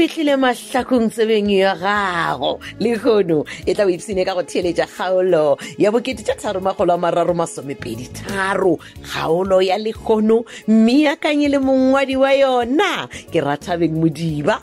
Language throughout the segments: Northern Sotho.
fihlile mahlakong tsebeng ya gago le kgono e tla boipsene ka go theeletša kgaolo ya bokete tša tharomagolo a mararo masomepedi tharo kgaolo ya lekgono mme akanye le mongwadi wa yona ke rathabeng modiba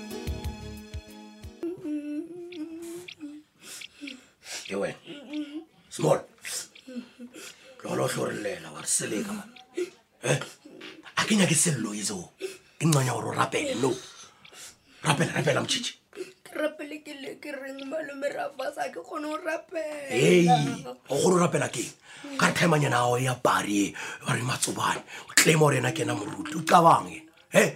ke wena small tlogolo tlhorelela wa re seleka man Eh, a ke nyake sello e seo ke nqanya gore o rapele no rapela rapela motšhitšhi ke rapele ke le ke reng malome rafasa ke kgone go hei rapela o kgolo rapela keng ka re timanyana ao ya bari e ba re matsobane o tlema gore ena ke ena moruti o qabang ena e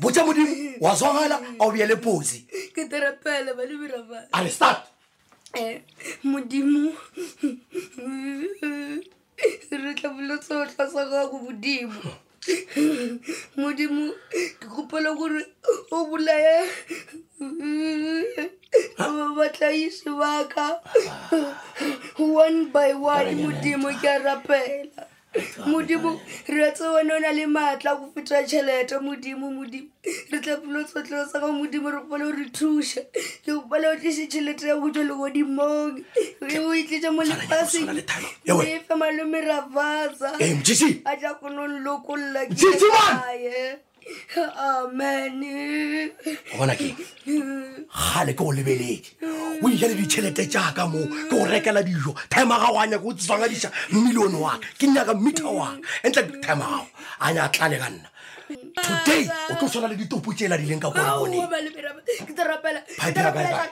botsa modimo wa swagala a o bja le posi a re start eh, modimo re tlaboletsotlwa sa gago modimo modimo ke kgopela gore o bolaye batlaisi baka one by one modimo ke a rapela modimo re a tse one o na le maatla go feta tšhelete modimo modimo re tla pelo tsotlelo sa ga modimo re gopole gore thuša ke gopole o tlise tšhelete ya gojo legodimong re o itletse mo lefaseng e fa malome ra fatsa a tla kgonong lokolla ke aye bona ke gale ke go lebeletse o ijale ditšhelete jaaka moo ke go rekela dijo time gago a nyaka o tswangadisa millione waka ke nyaka mita waka entle time gago a nya tlale ka nna today o tlo tshwana le ditopo tsela di leng ka kone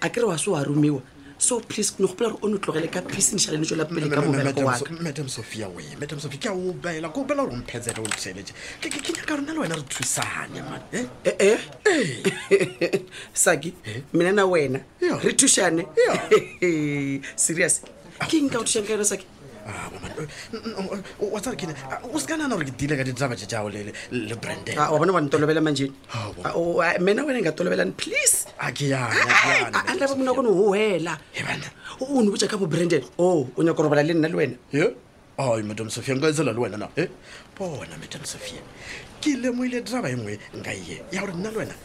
a ke re wa se wa romewa so please ne gopola gore o ne tlogele ka peace nešale ne tswela pele ka mobereko waka madam sophia we madam sophia ke a o bela ko bela gore mphetsete o tšhelete ke ke- ke nyaka rona le wena re thusane man eh? ee Eh, saki mina na wena Yeah. re thušane Yeah. serious ke nka o thušang ka yona saki Ah, wa tsara kene ah, o se ka nana gore ke tile ka ditaba tse jago le branden ah, wa bone wa ntolobela manjeng mena wena nka tolobelang please a ke yaananda ba mona kone o wela o ne botsa ka bo branden o oh, o nyako robala le nna le wena ai madam sophia nka etsela le wena na e bona madam sophia ke lemoile draba e nngwe nka eye ya gore nna le wena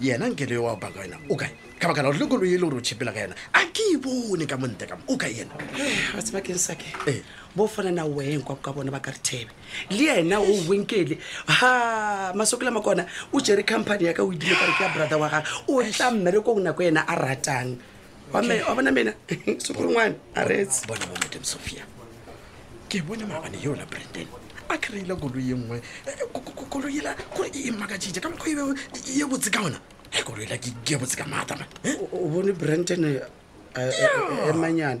yena nke le yo wa baka wena o kae ka baka la gore le kolo e le gore o tšhepela ka yena a ke e bone ka monte ka mo o kae yena Eh, wa tseba keng sake Ee. bo fana na weng kwa ka bona ba ka re thebe le yena o wenkele ha masokola ma kona o jere company ya ka o idile kare ke ya brother wa gage o tla mmereko o nako ena a ratang wa bona mena segorongwane a retse bona bo madam sophia ke bone maabane yeo la branden a kry-ela koloi ye nngwe koloi ela gore e mmakatšitše ka mokgwa ebe ye botse ka ona e koloi ela ke ye botse ka maata ma o bone branden emanyana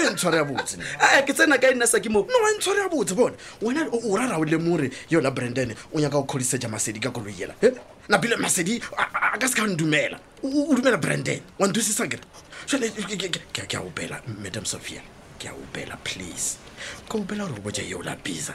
tabe e ntshware ya botse a ke tsena ka ena sa ke mo no wa ntshware ya botse bone wena o o rara o le more yona brandon o nyaka go kgodisetsa masedi ka koloi ela eh? na pele masedi a ka se ka ndumela o dumela brandon wa nthusisa kere jale ke a opela madam sophia ke a opela please ka opela gore o boja yeo la bisa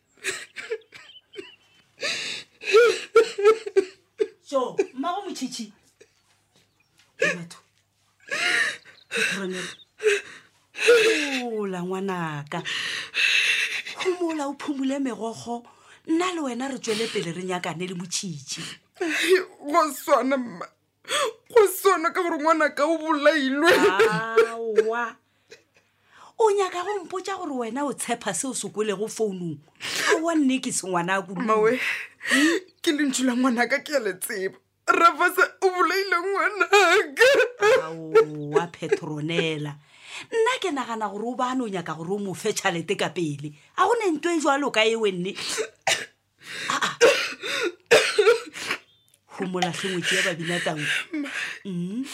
jo mmago motšhitšhi batho ola ngwanaka phomola o phomole megogo nna le wena re tswele pele re nyakane le motšhitšhi go swana go sona ka gore ngwana ka o bolailwe awa o nyaka go mpotsa gore wena o tshepa se o se kwelego founung a wa nne ke se ngwana a kudu mawe ke lentšu la ngwanaka ke ya le tseba rafasa o bolaile ngwanaka aowa petronela nna ke nagana gore o bane o nyaka gore o mo fe tšhalete ka pele a go ne nto e jalo ka ewe nne go molahlengwetse ya babinatang mm.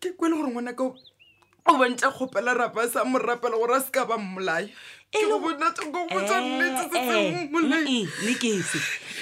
ke kwele gore ngwana ka o bontša kgopela rapa sa morapela gore a se ka ba mmolaya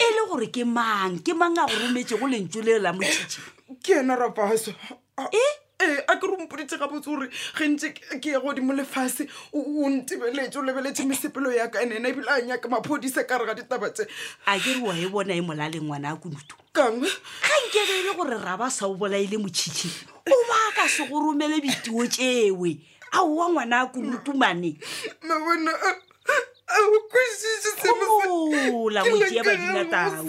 e le gore ke mang ke mang a go rometšego lentso le la motšitši ke ena rapaso ah, e ee a ke rompoditse gabotse gore ge ntse ke ya godimo lefase o ntebeletse o lebeletse mesepelo ya ka nena ebile a nyaka maphodisa ka re ga ditaba tse a ke re wa e bona e molaleng ngwana a kunutu kangwe ga nkebe e le gore ra ba sa o bolaele motšhitšhi o ba ka se go romele dituo tšewe a owa ngwana a kunutu mane mabona a o kwesitse seola motšea badinatao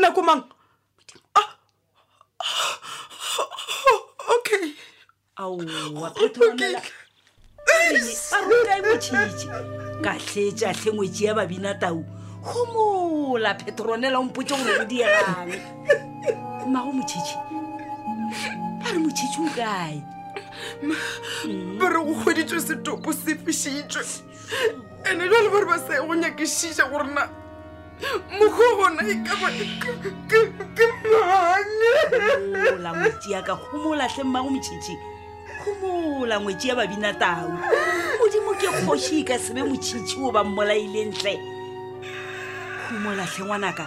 nako mang ah. okay aowa phetholela barutaimotšhitše ka tletša tlhengwetši ya babina tau gomola phetronela o mpotse gore o dirang mmago motšhitšhi ba re motšhitšhi o kae ba re go kgweditswe setopo se fišitšwe ene jale gore ba se go nyakešiša gore na mokgwa gona e ka ke mangla ngwetsi ya ka gomolatlhe mmago motšhitšhi gomola ngwetsi ya babina tau modimo ke kgoši e ka sebe motšhitšhi o ba mmolailengtle gomolatlhe ngwanaka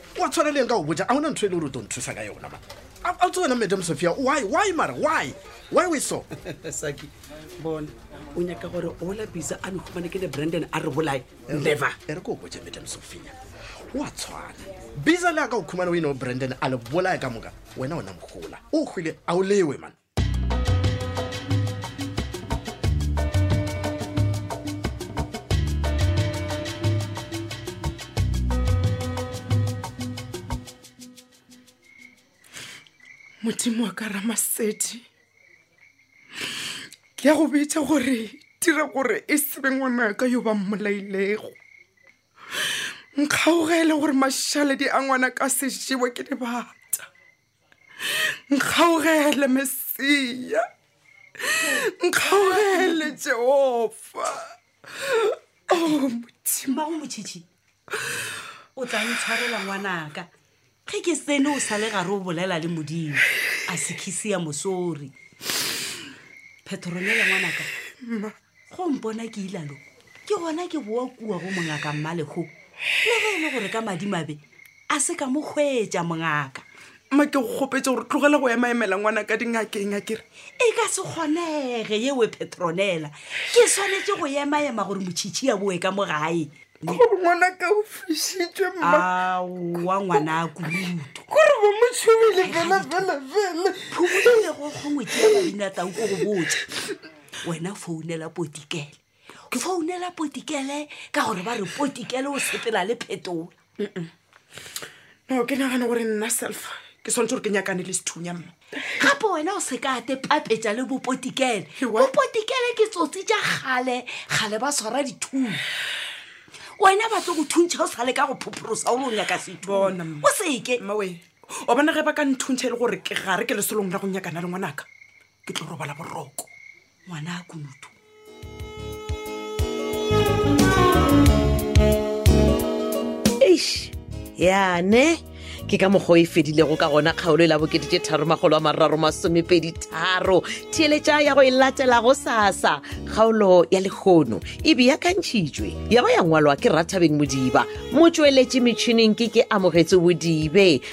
wa tshwaneleng ka go botsa a gona ntho e le gore o tlo nthusa ka yona ma a tse wena madam sophia why why mara why why we so saki bona o nyaka gore o lapisa a mehumane ke le brandon a re bolae never e re ko botse madam sophia wa tshwana bisa le a ka o khumane o ene o brandon a le bolae ka moka wena ona mogola o kgwile a o lewe mana modimo wa ka ramasedi ke ya go betša gore dira gore e sebe ngwana ka yo ba mmolailego nkgaogele gore mašaledi a ngwana ka sešiwa ke dibata nkgaogele mesia nkgaogele jehofa o oh, modimo o motšhitšhi o tla ntshwarela ngwanaka ge ke sene o sa le gare o bolela le modimo a sekhisi ya mosori phetorolela ngwanaka go mpona ke ilalo ke gona ke boa kua go mongaka mmalego le ge e le gore ka madimabe a se ka mo kgweetša mongaka ma ke go kgopetse gore tlogele go emaemela ngwana ka dingakeng a kere e ka se kgonege yewe petronela ke swanetse go emaema gore motšhitšhi ya boe ka mo gae gore ngwana ka o fisitswe maoa ngwana a kuruto gore bo mo tshubile fela fela fela phumolelego gongwe ke ya babinatau ko go botsa wena founela potikele ke founela potikele ka gore ba re potikele o sepela le phetola no ke nagana gore nna self ke tshwanetse gore ke nyakane le sethunya mma gape wena o se ka te papetša le bopotikele bopotikele ke tsotsi ja gale gale ba tshwara dithunya wena ba tlo go thuntšha o sa le ka go phophorosa o le o nyaka sethuna o seke o bona ge ba ka nthuntšha e le gore ke gare ke lesolong la go nyakana le ngwanaka ke tlo robala boroko ngwana a kunutu yane ke ka mokgwa o e fedilego ka gona kgaolo e la bokete tše tharo magolo a mararo masomepedi tharo theeletša ya go e latela go sasa kgaolo ya lekgono e beakantšhitšwe ya ba ya ngwalwa ke rathabeng modiba motšweletše metšhineng ke ke amogetse bodibe